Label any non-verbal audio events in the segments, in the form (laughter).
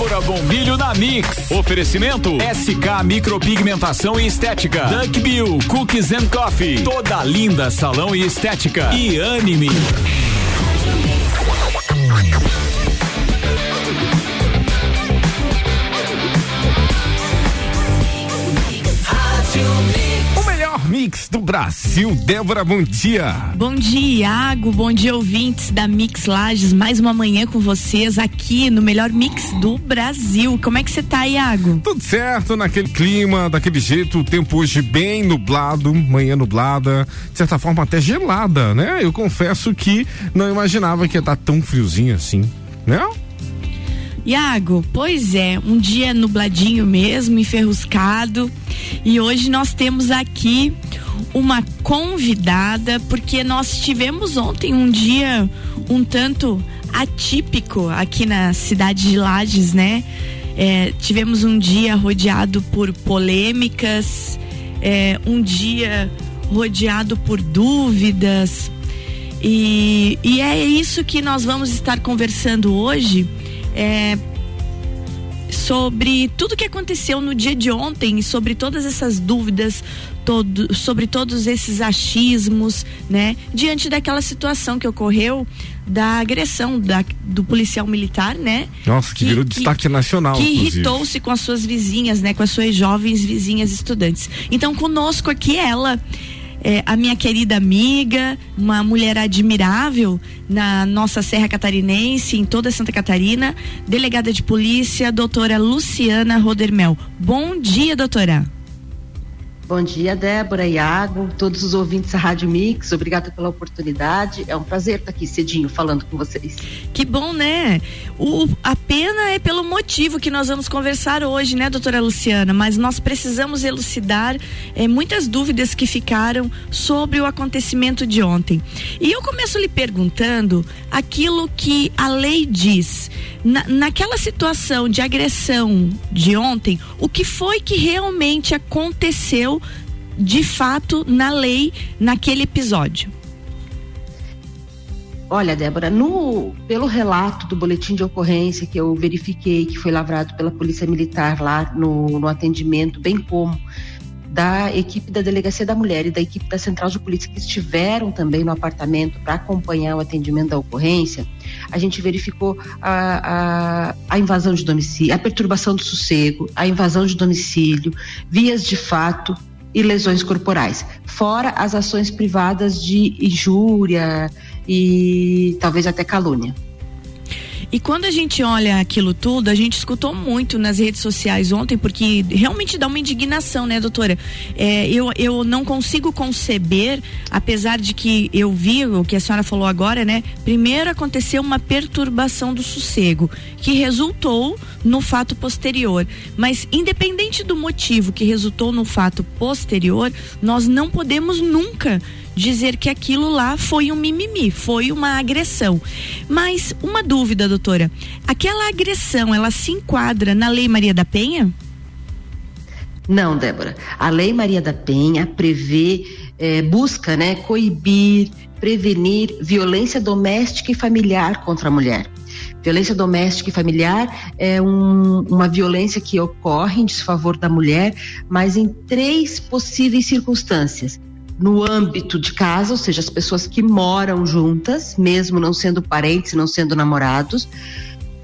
Débora Bombilho na Mix. Oferecimento SK Micropigmentação e Estética. Duck Bill Cookies and Coffee. Toda linda salão e estética. E anime. Mix do Brasil. Débora, bom dia. Bom dia, Iago. Bom dia, ouvintes da Mix Lages. Mais uma manhã com vocês aqui no melhor mix do Brasil. Como é que você tá, Iago? Tudo certo, naquele clima, daquele jeito. O tempo hoje bem nublado, manhã nublada, de certa forma até gelada, né? Eu confesso que não imaginava que ia estar tá tão friozinho assim, né? Iago, pois é, um dia nubladinho mesmo, enferruscado. E hoje nós temos aqui uma convidada, porque nós tivemos ontem um dia um tanto atípico aqui na cidade de Lages, né? É, tivemos um dia rodeado por polêmicas, é, um dia rodeado por dúvidas. E, e é isso que nós vamos estar conversando hoje é, sobre tudo que aconteceu no dia de ontem e sobre todas essas dúvidas, todo, sobre todos esses achismos, né? Diante daquela situação que ocorreu da agressão da, do policial militar, né? Nossa, que, que virou destaque nacional. Que irritou-se com as suas vizinhas, né? Com as suas jovens vizinhas estudantes. Então, conosco aqui ela é, a minha querida amiga, uma mulher admirável na nossa Serra Catarinense, em toda Santa Catarina, delegada de polícia, doutora Luciana Rodermel. Bom dia, doutora. Bom dia, Débora, Iago, todos os ouvintes da Rádio Mix. Obrigada pela oportunidade. É um prazer estar aqui cedinho falando com vocês. Que bom, né? O, a pena é pelo motivo que nós vamos conversar hoje, né, doutora Luciana? Mas nós precisamos elucidar é, muitas dúvidas que ficaram sobre o acontecimento de ontem. E eu começo lhe perguntando aquilo que a lei diz. Na, naquela situação de agressão de ontem, o que foi que realmente aconteceu de fato na lei naquele episódio? Olha, Débora, no, pelo relato do boletim de ocorrência que eu verifiquei, que foi lavrado pela Polícia Militar lá no, no atendimento, bem como da equipe da Delegacia da Mulher e da equipe da Central de Polícia que estiveram também no apartamento para acompanhar o atendimento da ocorrência, a gente verificou a, a, a, invasão de domicílio, a perturbação do sossego, a invasão de domicílio, vias de fato e lesões corporais, fora as ações privadas de injúria e talvez até calúnia. E quando a gente olha aquilo tudo, a gente escutou muito nas redes sociais ontem, porque realmente dá uma indignação, né, doutora? É, eu, eu não consigo conceber, apesar de que eu vi o que a senhora falou agora, né? Primeiro aconteceu uma perturbação do sossego, que resultou no fato posterior. Mas, independente do motivo que resultou no fato posterior, nós não podemos nunca dizer que aquilo lá foi um mimimi, foi uma agressão. Mas uma dúvida, doutora, aquela agressão, ela se enquadra na Lei Maria da Penha? Não, Débora. A Lei Maria da Penha prevê, é, busca, né, coibir, prevenir violência doméstica e familiar contra a mulher. Violência doméstica e familiar é um, uma violência que ocorre em desfavor da mulher, mas em três possíveis circunstâncias no âmbito de casa, ou seja, as pessoas que moram juntas, mesmo não sendo parentes, não sendo namorados.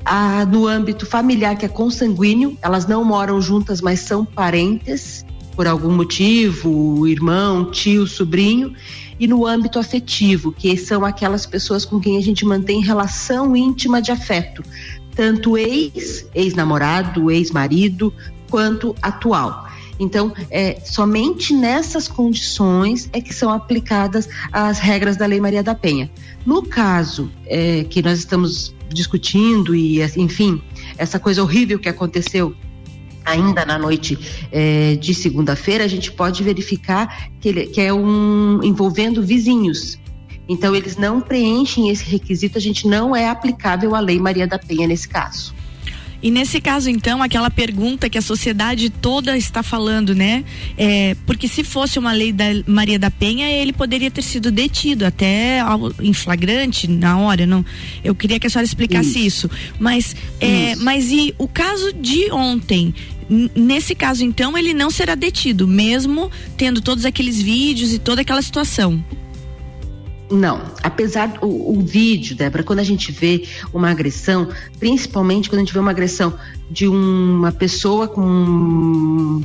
Ah, no âmbito familiar, que é consanguíneo, elas não moram juntas, mas são parentes por algum motivo, irmão, tio, sobrinho, e no âmbito afetivo, que são aquelas pessoas com quem a gente mantém relação íntima de afeto, tanto ex, ex-namorado, ex-marido, quanto atual. Então, é, somente nessas condições é que são aplicadas as regras da Lei Maria da Penha. No caso é, que nós estamos discutindo e, enfim, essa coisa horrível que aconteceu ainda na noite é, de segunda-feira, a gente pode verificar que, ele, que é um envolvendo vizinhos. Então, eles não preenchem esse requisito, a gente não é aplicável à Lei Maria da Penha nesse caso. E nesse caso, então, aquela pergunta que a sociedade toda está falando, né? É, porque se fosse uma lei da Maria da Penha, ele poderia ter sido detido até ao, em flagrante na hora. Não, eu queria que a senhora explicasse isso. isso. Mas, é, isso. mas e o caso de ontem? Nesse caso, então, ele não será detido, mesmo tendo todos aqueles vídeos e toda aquela situação. Não, apesar do o vídeo, Débora, quando a gente vê uma agressão, principalmente quando a gente vê uma agressão de uma pessoa com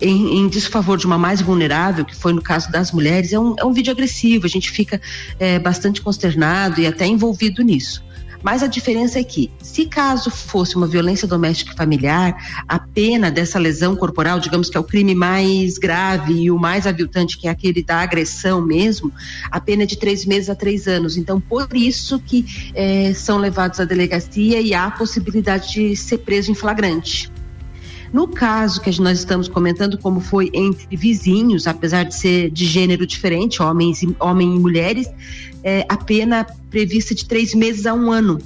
em, em, desfavor de uma mais vulnerável, que foi no caso das mulheres, é um, é um vídeo agressivo, a gente fica é, bastante consternado e até envolvido nisso. Mas a diferença é que, se caso fosse uma violência doméstica familiar, a pena dessa lesão corporal, digamos que é o crime mais grave e o mais aviltante, que é aquele da agressão mesmo, a pena é de três meses a três anos. Então, por isso que é, são levados à delegacia e há a possibilidade de ser preso em flagrante. No caso que nós estamos comentando, como foi entre vizinhos, apesar de ser de gênero diferente, homens e, homem e mulheres, é, a pena prevista de três meses a um ano.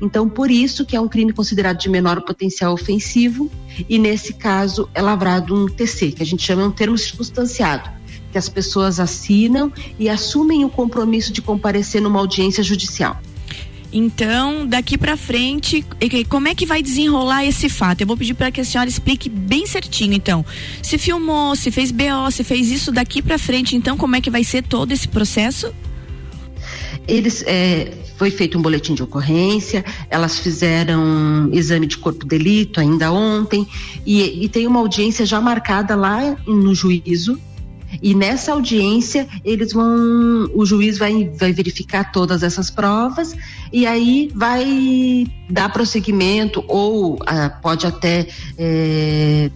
Então, por isso que é um crime considerado de menor potencial ofensivo e nesse caso é lavrado um TC, que a gente chama um termo circunstanciado, que as pessoas assinam e assumem o compromisso de comparecer numa audiência judicial. Então, daqui para frente, como é que vai desenrolar esse fato? Eu vou pedir para que a senhora explique bem certinho, então. Se filmou, se fez BO, se fez isso daqui para frente, então como é que vai ser todo esse processo? Eles é, foi feito um boletim de ocorrência, elas fizeram exame de corpo de delito ainda ontem e, e tem uma audiência já marcada lá no juízo e nessa audiência, eles vão, o juiz vai, vai verificar todas essas provas e aí vai dar prosseguimento ou ah, pode até é,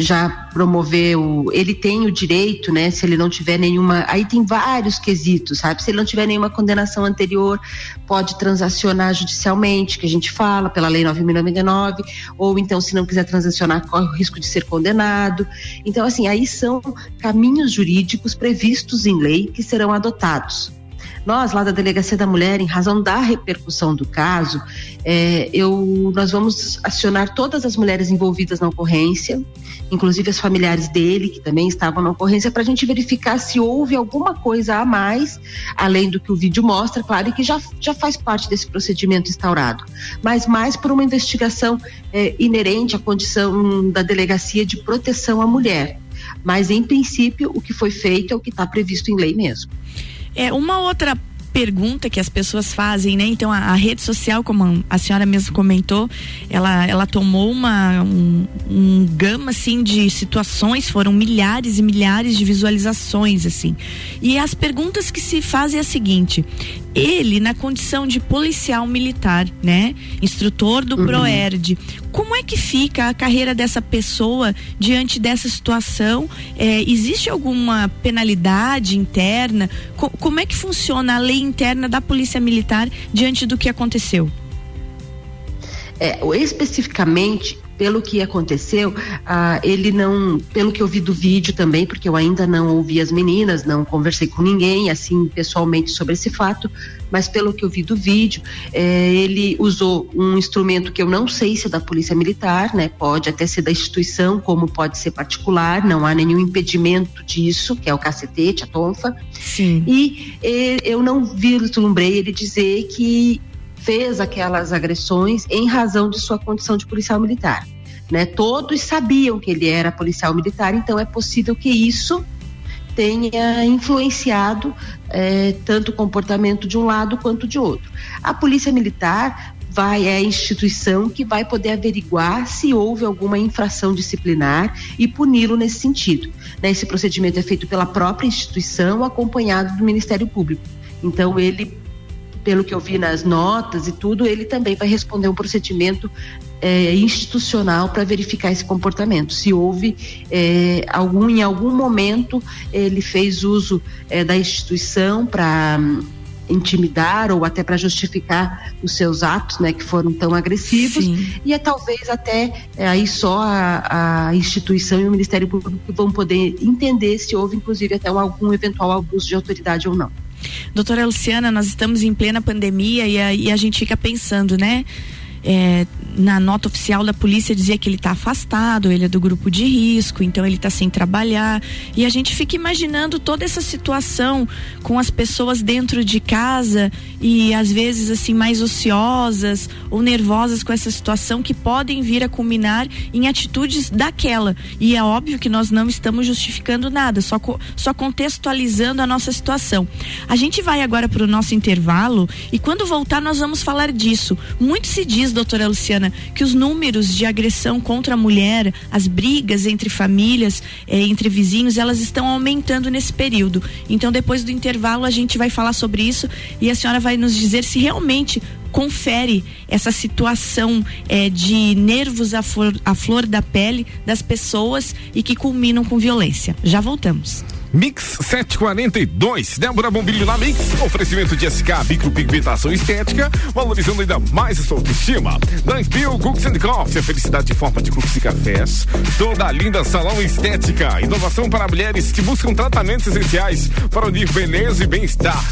já promoveu, ele tem o direito, né, se ele não tiver nenhuma, aí tem vários quesitos, sabe? Se ele não tiver nenhuma condenação anterior, pode transacionar judicialmente, que a gente fala pela lei 9099, ou então se não quiser transacionar, corre o risco de ser condenado. Então assim, aí são caminhos jurídicos previstos em lei que serão adotados. Nós, lá da Delegacia da Mulher, em razão da repercussão do caso, é, eu, nós vamos acionar todas as mulheres envolvidas na ocorrência, inclusive as familiares dele, que também estavam na ocorrência, para a gente verificar se houve alguma coisa a mais, além do que o vídeo mostra, claro, e que já, já faz parte desse procedimento instaurado, mas mais por uma investigação é, inerente à condição da delegacia de proteção à mulher. Mas, em princípio, o que foi feito é o que está previsto em lei mesmo. É, uma outra pergunta que as pessoas fazem, né? Então a, a, rede social, como a senhora mesmo comentou, ela, ela tomou uma um, um gama assim de situações, foram milhares e milhares de visualizações assim. E as perguntas que se fazem é a seguinte: ele na condição de policial militar, né? Instrutor do uhum. Proerd. Como é que fica a carreira dessa pessoa diante dessa situação? É, existe alguma penalidade interna? Co como é que funciona a lei interna da Polícia Militar diante do que aconteceu? É, especificamente pelo que aconteceu, ah, ele não, pelo que eu vi do vídeo também, porque eu ainda não ouvi as meninas, não conversei com ninguém assim pessoalmente sobre esse fato, mas pelo que eu vi do vídeo, eh, ele usou um instrumento que eu não sei se é da Polícia Militar, né? Pode até ser da instituição, como pode ser particular, não há nenhum impedimento disso, que é o cacetete, a tonfa. Sim. E eh, eu não vislumbrei ele dizer que fez aquelas agressões em razão de sua condição de policial militar. Né? Todos sabiam que ele era policial militar, então é possível que isso tenha influenciado é, tanto o comportamento de um lado quanto de outro. A polícia militar vai é a instituição que vai poder averiguar se houve alguma infração disciplinar e puni-lo nesse sentido. Né? Esse procedimento é feito pela própria instituição, acompanhado do Ministério Público. Então ele pelo que eu vi nas notas e tudo, ele também vai responder um procedimento é, institucional para verificar esse comportamento. Se houve é, algum, em algum momento, ele fez uso é, da instituição para hum, intimidar ou até para justificar os seus atos, né, que foram tão agressivos, Sim. e é talvez até é, aí só a, a, instituição e o Ministério Público vão poder entender se houve, inclusive, até algum eventual abuso de autoridade ou não. Doutora Luciana, nós estamos em plena pandemia e a, e a gente fica pensando, né? É, na nota oficial da polícia dizia que ele está afastado, ele é do grupo de risco, então ele está sem trabalhar. E a gente fica imaginando toda essa situação com as pessoas dentro de casa e às vezes assim mais ociosas ou nervosas com essa situação que podem vir a culminar em atitudes daquela. E é óbvio que nós não estamos justificando nada, só, só contextualizando a nossa situação. A gente vai agora para o nosso intervalo e quando voltar nós vamos falar disso. Muito se diz, doutora Luciana, que os números de agressão contra a mulher, as brigas entre famílias, eh, entre vizinhos, elas estão aumentando nesse período. Então, depois do intervalo, a gente vai falar sobre isso e a senhora vai nos dizer se realmente confere essa situação eh, de nervos à flor, à flor da pele das pessoas e que culminam com violência. Já voltamos. Mix 742. Débora Bombilho na Mix. Oferecimento de SK Micropigmentação Estética, valorizando ainda mais a sua autoestima. Dunkbill Cooks and Coffee, a felicidade em forma de cookies e cafés. Toda a linda salão estética. Inovação para mulheres que buscam tratamentos essenciais para unir beleza e bem-estar.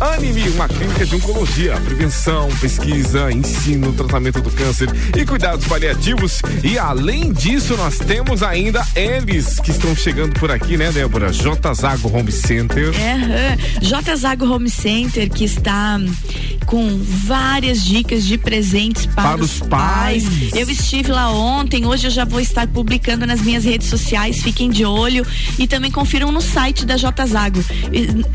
Anime, uma clínica de oncologia, prevenção, pesquisa, ensino, tratamento do câncer e cuidados paliativos. E além disso, nós temos ainda eles que estão chegando por aqui, né, Débora? J J Zago Home Center. É, J Zago Home Center que está com várias dicas de presentes para, para os pais. pais. Eu estive lá ontem, hoje eu já vou estar publicando nas minhas redes sociais, fiquem de olho e também confiram no site da J Zago.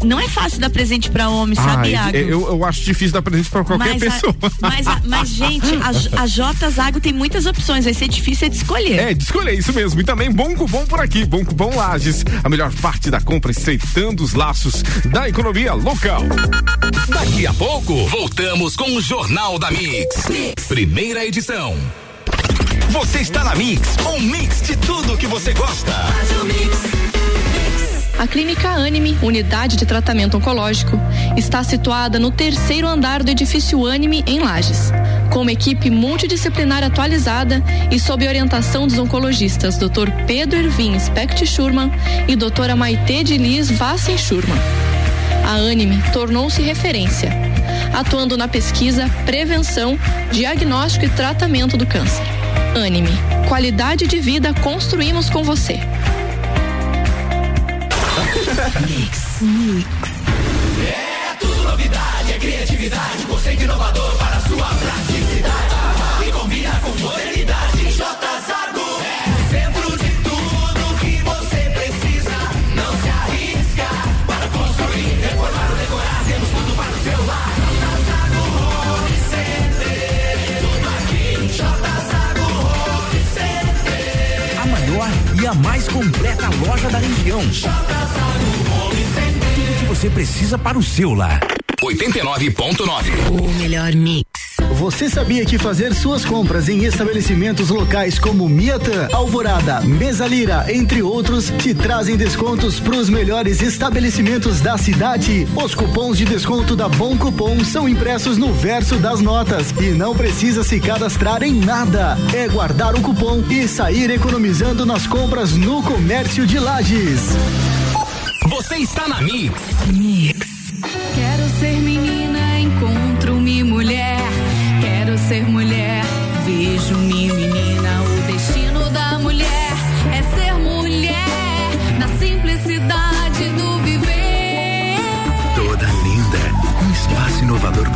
Não é fácil dar presente para homem, ah, sabe, Iago? Eu, eu acho difícil dar presente para qualquer mas pessoa. A, mas, a, mas, gente, a, a J Zago tem muitas opções, vai ser difícil de escolher. É, de escolher, isso mesmo. E também bom cupom por aqui, bom cupom Lages, a melhor parte da compra, estreitando os laços da economia local. Daqui a pouco, voltamos com o Jornal da mix. mix. Primeira edição. Você está na Mix, um mix de tudo que você gosta. A Clínica Anime, unidade de tratamento oncológico, está situada no terceiro andar do edifício Anime, em Lages. Com uma equipe multidisciplinar atualizada e sob orientação dos oncologistas Dr. Pedro Ervin Specht Schurman e doutora Maite de Liz Vassen Schurman. A Anime tornou-se referência, atuando na pesquisa, prevenção, diagnóstico e tratamento do câncer. Anime, qualidade de vida construímos com você. Mix. Mix. É tudo novidade, é criatividade, conceito inovador para sua praticidade. Mais completa loja da região. J você precisa para o seu lar. 89.9. O melhor mix. Você sabia que fazer suas compras em estabelecimentos locais como Miatã, Alvorada, Mesalira, entre outros, te trazem descontos para os melhores estabelecimentos da cidade? Os cupons de desconto da Bom Cupom são impressos no verso das notas e não precisa se cadastrar em nada. É guardar o cupom e sair economizando nas compras no comércio de lajes. Você está na Mix. Mix. Quero ser menina,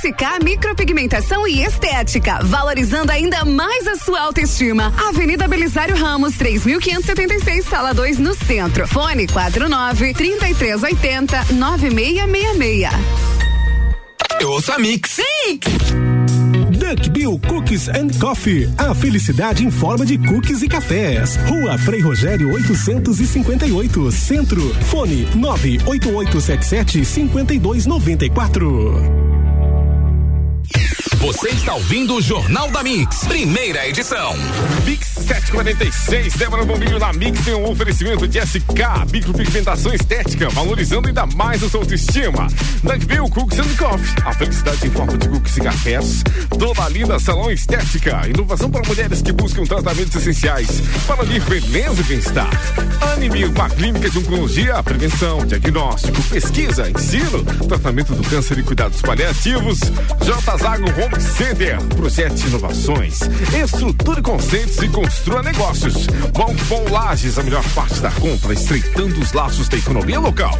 SK Micropigmentação e Estética, valorizando ainda mais a sua autoestima. Avenida Belisário Ramos, 3576, sala 2, no centro. Fone 49 3380 9666. Eu ouço a Mix. Mix! Duck Bill Cookies and Coffee. A felicidade em forma de cookies e cafés. Rua Frei Rogério 858, Centro. Fone 98877 5294. Você está ouvindo o Jornal da Mix, primeira edição. Mix 746, Débora Bombilho na Mix tem um oferecimento de SK, micropigmentação estética, valorizando ainda mais a sua autoestima. Nagville Cooks and Coffee, a felicidade em forma de cookies e cafés. Toda linda salão estética, inovação para mulheres que buscam tratamentos essenciais para lhe beleza e bem-estar. Anime, uma clínica de oncologia, prevenção, diagnóstico, pesquisa, ensino, tratamento do câncer e cuidados paliativos. J. Zago Center, projete inovações, estruture conceitos e construa negócios. Banco Bom Lages, a melhor parte da compra, estreitando os laços da economia local.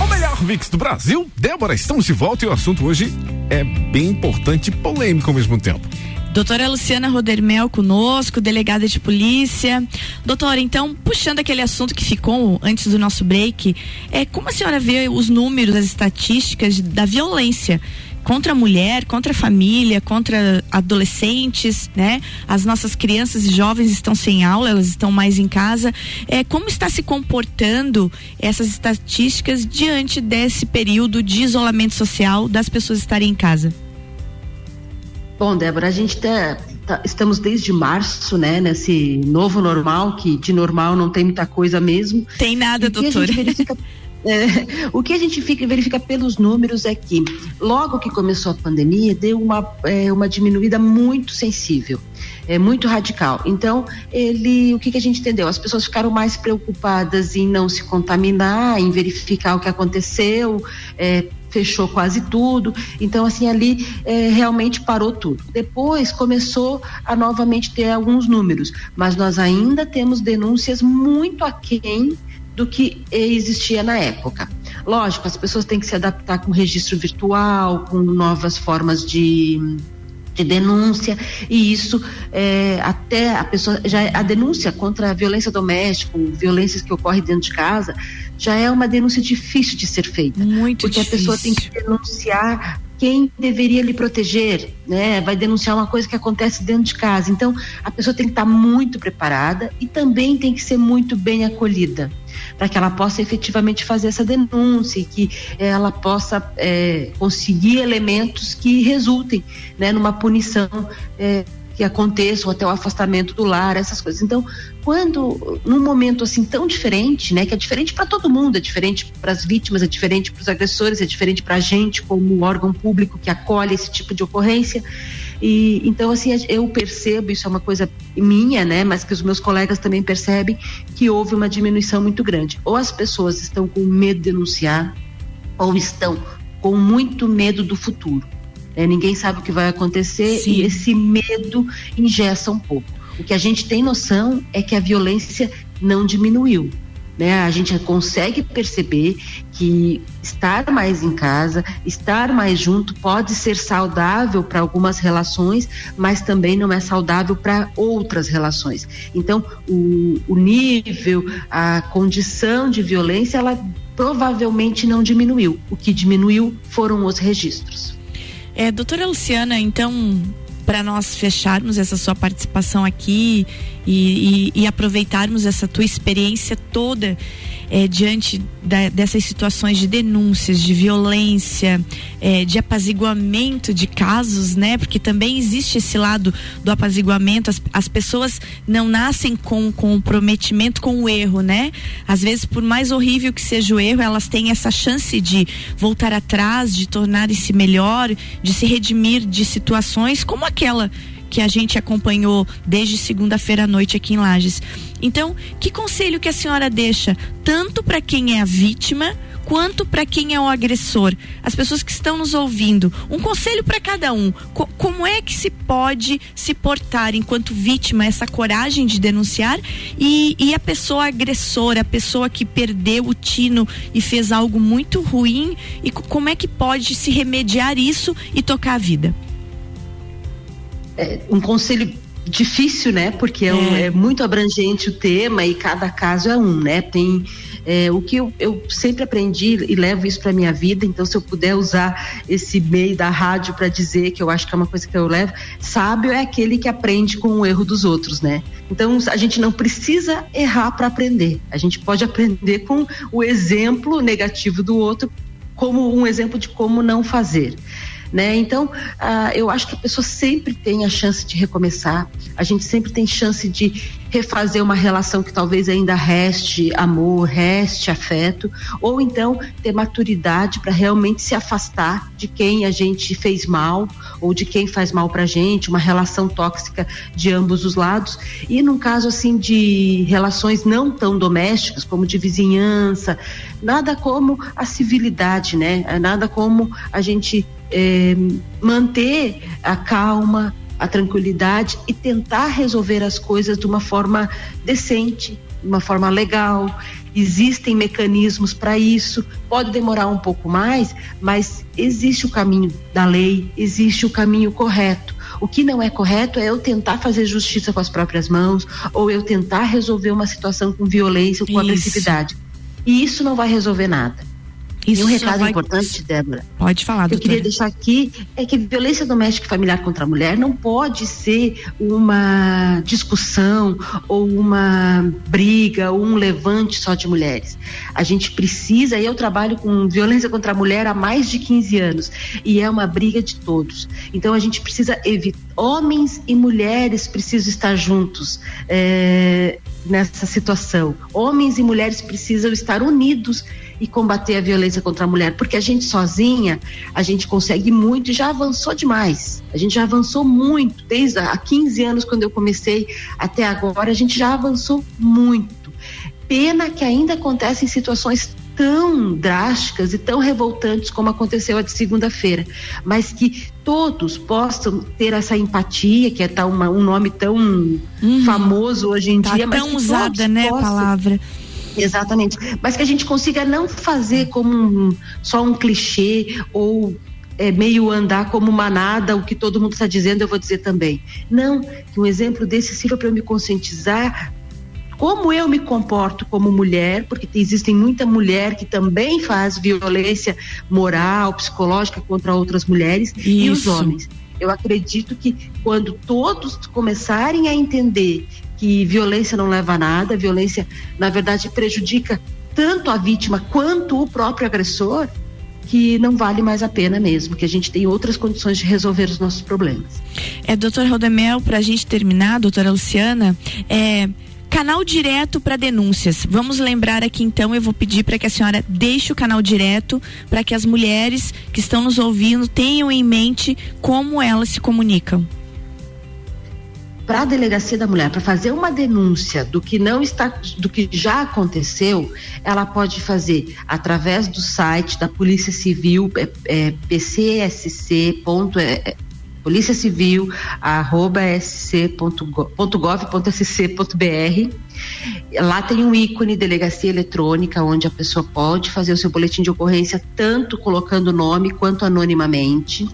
O melhor mix do Brasil, Débora, estamos de volta e o assunto hoje é bem importante e polêmico ao mesmo tempo. Doutora Luciana Rodermel conosco, delegada de polícia. Doutora, então, puxando aquele assunto que ficou antes do nosso break, é como a senhora vê os números, as estatísticas da violência contra a mulher, contra a família, contra adolescentes, né? As nossas crianças e jovens estão sem aula, elas estão mais em casa. É, como está se comportando essas estatísticas diante desse período de isolamento social das pessoas estarem em casa? Bom, Débora, a gente tá, tá, estamos desde março, né, nesse novo normal, que de normal não tem muita coisa mesmo. Tem nada, doutora. (laughs) É, o que a gente fica, verifica pelos números é que logo que começou a pandemia deu uma, é, uma diminuída muito sensível, é muito radical. Então ele, o que, que a gente entendeu? As pessoas ficaram mais preocupadas em não se contaminar, em verificar o que aconteceu, é, fechou quase tudo. Então, assim, ali é, realmente parou tudo. Depois começou a novamente ter alguns números, mas nós ainda temos denúncias muito aquém do que existia na época. Lógico, as pessoas têm que se adaptar com registro virtual, com novas formas de de denúncia e isso é, até a pessoa já a denúncia contra a violência doméstica, violências que ocorrem dentro de casa, já é uma denúncia difícil de ser feita. Muito porque difícil. a pessoa tem que denunciar quem deveria lhe proteger, né? Vai denunciar uma coisa que acontece dentro de casa. Então, a pessoa tem que estar muito preparada e também tem que ser muito bem acolhida para que ela possa efetivamente fazer essa denúncia e que ela possa é, conseguir elementos que resultem né, numa punição é, que aconteça ou até o afastamento do lar, essas coisas. Então, quando num momento assim tão diferente, né, que é diferente para todo mundo, é diferente para as vítimas, é diferente para os agressores, é diferente para a gente como órgão público que acolhe esse tipo de ocorrência. E então assim eu percebo isso é uma coisa minha, né, mas que os meus colegas também percebem que houve uma diminuição muito grande. Ou as pessoas estão com medo de denunciar, ou estão com muito medo do futuro. É, ninguém sabe o que vai acontecer Sim. e esse medo ingessa um pouco. O que a gente tem noção é que a violência não diminuiu. Né? A gente consegue perceber que estar mais em casa, estar mais junto pode ser saudável para algumas relações, mas também não é saudável para outras relações. Então, o, o nível, a condição de violência, ela provavelmente não diminuiu. O que diminuiu foram os registros. É, doutora Luciana, então, para nós fecharmos essa sua participação aqui e, e, e aproveitarmos essa tua experiência toda é, diante da, dessas situações de denúncias, de violência, é, de apaziguamento de casos, né? Porque também existe esse lado do apaziguamento. As, as pessoas não nascem com comprometimento com o erro, né? Às vezes, por mais horrível que seja o erro, elas têm essa chance de voltar atrás, de tornarem-se melhor, de se redimir de situações como aquela que a gente acompanhou desde segunda-feira à noite aqui em Lages. Então, que conselho que a senhora deixa tanto para quem é a vítima quanto para quem é o agressor? As pessoas que estão nos ouvindo, um conselho para cada um. Co como é que se pode se portar enquanto vítima, essa coragem de denunciar e, e a pessoa agressora, a pessoa que perdeu o tino e fez algo muito ruim e como é que pode se remediar isso e tocar a vida? É, um conselho difícil, né? Porque é, um, é. muito abrangente o tema e cada caso é um, né? Tem É, o que eu, eu, sempre aprendi e levo isso para minha vida, então se eu puder usar esse meio da rádio para dizer que eu acho que é uma coisa que eu levo, sábio é aquele que aprende com o erro dos outros, né? Então a gente não precisa errar para aprender. A gente pode aprender com o exemplo negativo do outro como um exemplo de como não fazer. Né? Então, ah, eu acho que a pessoa sempre tem a chance de recomeçar, a gente sempre tem chance de refazer uma relação que talvez ainda reste amor, reste afeto, ou então ter maturidade para realmente se afastar de quem a gente fez mal ou de quem faz mal para gente, uma relação tóxica de ambos os lados. E num caso assim de relações não tão domésticas, como de vizinhança, nada como a civilidade, né? Nada como a gente é, manter a calma, a tranquilidade e tentar resolver as coisas de uma forma decente, de uma forma legal. Existem mecanismos para isso. Pode demorar um pouco mais, mas existe o caminho da lei, existe o caminho correto. O que não é correto é eu tentar fazer justiça com as próprias mãos ou eu tentar resolver uma situação com violência ou com isso. agressividade. E isso não vai resolver nada. Isso e um recado vai... importante, Débora. Pode falar, que Eu queria deixar aqui é que violência doméstica e familiar contra a mulher não pode ser uma discussão ou uma briga ou um levante só de mulheres. A gente precisa, eu trabalho com violência contra a mulher há mais de 15 anos e é uma briga de todos. Então a gente precisa evitar, homens e mulheres precisam estar juntos. É, nessa situação. Homens e mulheres precisam estar unidos e combater a violência contra a mulher, porque a gente sozinha, a gente consegue muito e já avançou demais. A gente já avançou muito, desde há 15 anos quando eu comecei até agora, a gente já avançou muito. Pena que ainda acontecem situações tão drásticas e tão revoltantes como aconteceu a de segunda-feira, mas que todos possam ter essa empatia, que é tá uma, um nome tão uhum. famoso hoje em tá dia, tão usada, né, possam, a palavra Exatamente. Mas que a gente consiga não fazer como um, só um clichê ou é, meio andar como manada, o que todo mundo está dizendo, eu vou dizer também. Não, que um exemplo desse sirva para eu me conscientizar como eu me comporto como mulher, porque existem muita mulher que também faz violência moral, psicológica contra outras mulheres Isso. e os homens. Eu acredito que quando todos começarem a entender que violência não leva a nada, violência, na verdade, prejudica tanto a vítima quanto o próprio agressor, que não vale mais a pena mesmo, que a gente tem outras condições de resolver os nossos problemas. É, doutor Rodemel, para a gente terminar, doutora Luciana, é, canal direto para denúncias. Vamos lembrar aqui então, eu vou pedir para que a senhora deixe o canal direto para que as mulheres que estão nos ouvindo tenham em mente como elas se comunicam para a delegacia da mulher para fazer uma denúncia do que não está, do que já aconteceu, ela pode fazer através do site da Polícia Civil, é, é, pcsc. É, Polícia Civil, arroba sc.gov.sc.br. Lá tem um ícone delegacia eletrônica onde a pessoa pode fazer o seu boletim de ocorrência tanto colocando o nome quanto anonimamente,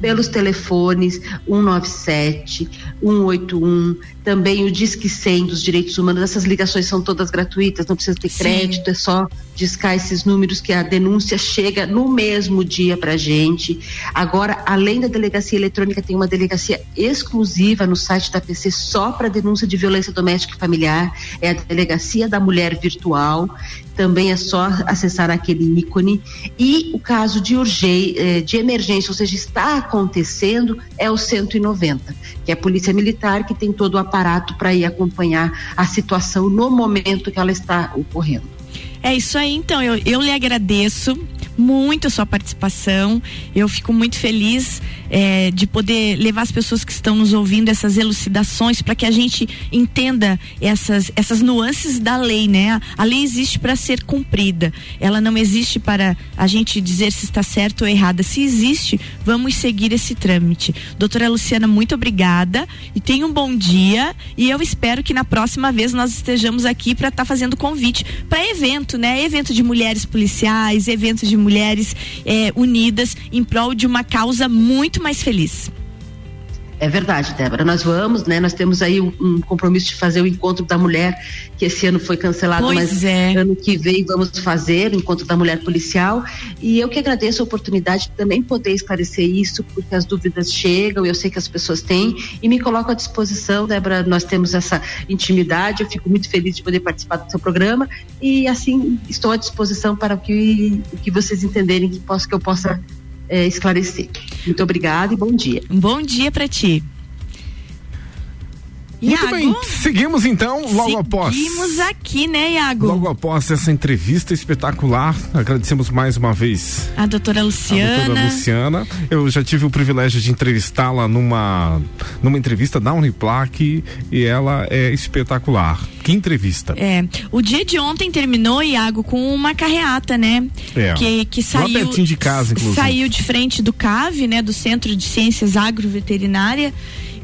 pelos telefones 197, 181, também o Disque 100 dos direitos humanos. Essas ligações são todas gratuitas, não precisa ter Sim. crédito, é só discar esses números que a denúncia chega no mesmo dia para gente. Agora, além da delegacia eletrônica, tem uma delegacia exclusiva no site da PC só para denúncia de violência doméstica e familiar. É a delegacia da mulher virtual. Também é só acessar aquele ícone. E o caso de urgência, eh, de emergência, ou seja, está acontecendo, é o 190, que é a polícia militar que tem todo o aparato para ir acompanhar a situação no momento que ela está ocorrendo. É isso aí, então. Eu, eu lhe agradeço muito a sua participação. Eu fico muito feliz é, de poder levar as pessoas que estão nos ouvindo essas elucidações para que a gente entenda essas, essas nuances da lei, né? A lei existe para ser cumprida. Ela não existe para a gente dizer se está certo ou errada. Se existe, vamos seguir esse trâmite. Doutora Luciana, muito obrigada e tenha um bom dia. E eu espero que na próxima vez nós estejamos aqui para estar tá fazendo convite para evento, né? Evento de mulheres policiais, evento de mulheres é, unidas em prol de uma causa muito mais feliz. É verdade, Débora. Nós vamos, né? Nós temos aí um, um, compromisso de fazer o encontro da mulher, que esse ano foi cancelado, pois mas é. ano que vem vamos fazer o encontro da mulher policial. E eu que agradeço a oportunidade de também poder esclarecer isso, porque as dúvidas chegam, eu sei que as pessoas têm, e me coloco à disposição, Débora. Nós temos essa intimidade, eu fico muito feliz de poder participar do seu programa e assim estou à disposição para o que, que vocês entenderem que, posso, que eu possa é, esclarecer. Muito obrigada e bom dia. Bom dia para ti. Muito Iago, bem, seguimos então logo após. Seguimos aqui, né, Iago? Logo após essa entrevista espetacular, agradecemos mais uma vez a doutora Luciana. A doutora Luciana. Eu já tive o privilégio de entrevistá-la numa, numa entrevista da Uniplac e ela é espetacular. Que entrevista. É. O dia de ontem terminou, Iago, com uma carreata, né? É. Que, que saiu. de casa, inclusive. Saiu de frente do CAV, né? Do Centro de Ciências Agroveterinária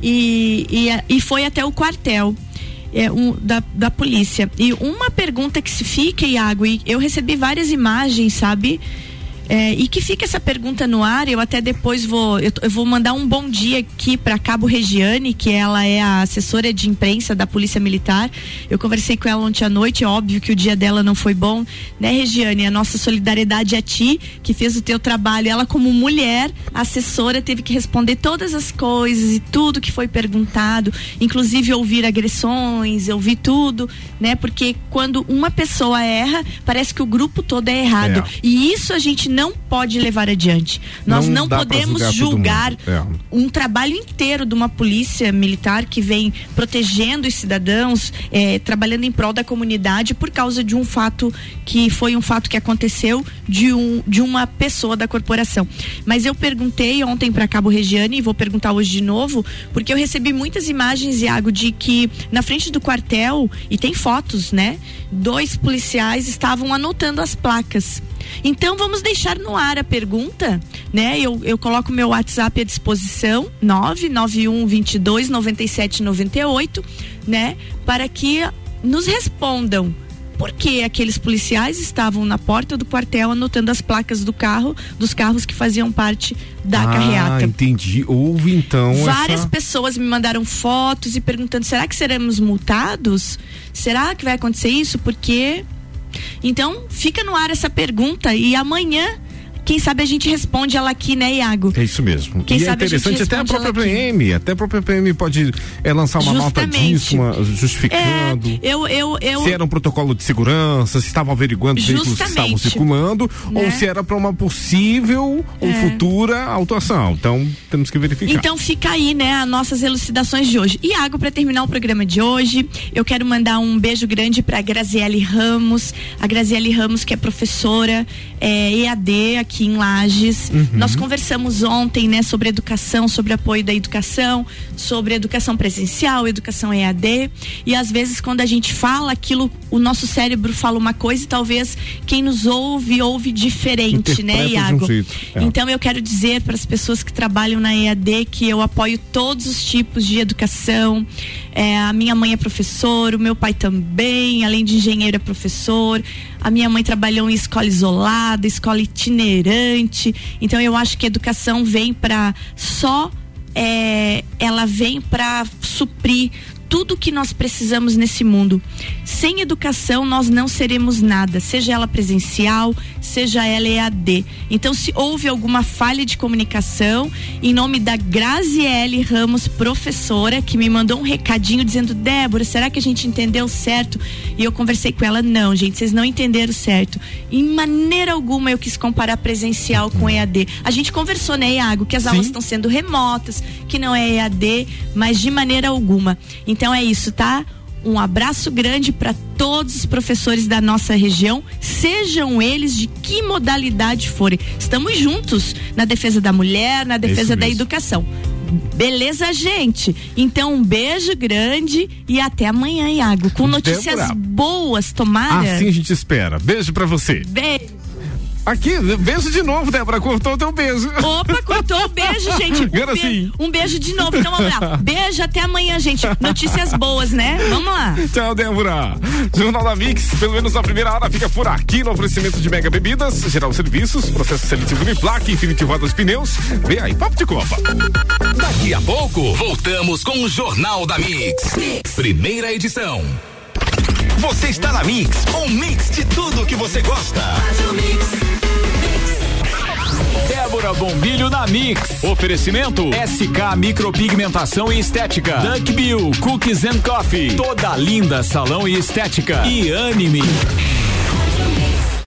e, e, e foi até o quartel. É, um, da, da polícia. E uma pergunta que se fica, Iago, e eu recebi várias imagens, sabe? É, e que fica essa pergunta no ar, eu até depois vou eu, eu vou mandar um bom dia aqui para Cabo Regiane, que ela é a assessora de imprensa da Polícia Militar. Eu conversei com ela ontem à noite, é óbvio que o dia dela não foi bom, né, Regiane? A nossa solidariedade a ti, que fez o teu trabalho. Ela como mulher, assessora, teve que responder todas as coisas e tudo que foi perguntado, inclusive ouvir agressões, ouvir tudo, né? Porque quando uma pessoa erra, parece que o grupo todo é errado. É. E isso a gente não pode levar adiante. Nós Não não, podemos julgar julgar. É. um trabalho inteiro de uma polícia militar que vem protegendo os cidadãos, eh, trabalhando em prol da comunidade por causa de um fato que foi um fato que aconteceu de, um, de uma pessoa da corporação. Mas eu perguntei ontem para Cabo Regiane e vou perguntar hoje de novo, porque eu recebi muitas imagens, Iago, de que na frente do quartel, e tem fotos, né? Dois policiais estavam anotando as placas. Então vamos deixar no ar a pergunta, né? Eu, eu coloco meu WhatsApp à disposição, 991 22 97 98, né? Para que nos respondam por que aqueles policiais estavam na porta do quartel anotando as placas do carro, dos carros que faziam parte da ah, carreata. entendi. Houve então Várias essa... pessoas me mandaram fotos e perguntando: será que seremos multados? Será que vai acontecer isso? Porque. Então, fica no ar essa pergunta e amanhã. Quem sabe a gente responde ela aqui, né, Iago? É isso mesmo. Quem e é sabe a gente interessante até a própria. PM, até a própria PM pode é, lançar uma nota Justamente. disso, uma- É, justificando. eu, eu, eu. Se era um protocolo de segurança, se estavam averiguando os veículos que estavam Justamente. circulando, ou Né? se era para uma possível ou É. futura autuação. Então, temos que verificar. Então fica aí, né, as nossas elucidações de hoje. Iago, para terminar o programa de hoje, eu quero mandar um beijo grande para Graziele Ramos, a Graziele Ramos que é professora é, EAD aqui em Lages. Nós conversamos ontem, né, sobre educação, sobre apoio da educação, sobre educação presencial, educação EAD, e às vezes quando a gente fala aquilo, o nosso cérebro fala uma coisa e talvez quem nos ouve ouve diferente, né, um Iago? jeito, é. Então eu quero dizer para as pessoas que trabalham na EAD que eu apoio todos os tipos de educação. É, a minha mãe é professora, o meu pai também, além de engenheiro é professor. A minha mãe trabalhou em escola isolada, escola itinerante. Então eu acho que a educação vem para só é, ela vem para suprir tudo que nós precisamos nesse mundo. Sem educação, nós não seremos nada, seja ela presencial, seja ela EAD. Então, se houve alguma falha de comunicação, em nome da Graziele Ramos, professora, que me mandou um recadinho dizendo: Débora, será que a gente entendeu certo? E eu conversei com ela: não, gente, vocês não entenderam certo. Em maneira alguma eu quis comparar presencial com EAD. A gente conversou, né, Iago, que as aulas estão sendo remotas, que não é EAD, mas de maneira alguma. Então é isso, tá? Um abraço grande para todos os professores da nossa região, sejam eles de que modalidade forem. Estamos juntos na defesa da mulher, na defesa da mesmo. educação. Beleza, gente? Então, um beijo grande e até amanhã, Iago, com notícias Débora. boas, tomara. Assim a gente espera. Beijo pra você. Beijo. Aqui, beijo de novo, Débora. Cortou o teu beijo. Opa, cortou. Beijo, gente. Um, Agora be- sim. um beijo de novo. Então vamos lá. Beijo, até amanhã, gente. Notícias boas, né? Vamos lá. Tchau, Débora. Jornal da Mix, pelo menos na primeira hora, fica por aqui no oferecimento de Mega Bebidas, Geral Serviços, Processo Seletivo Uniplac, Infinity Rodas Pneus. Vem aí, papo de copa. Daqui Daqui a pouco, voltamos com o Jornal da mix. mix. Primeira edição. Você está na Mix, um mix de tudo que você gosta. Débora Bombilho na Mix. Oferecimento SK Micropigmentação e Estética. Duck Bill Cookies and Coffee. Toda linda salão e estética. E anime.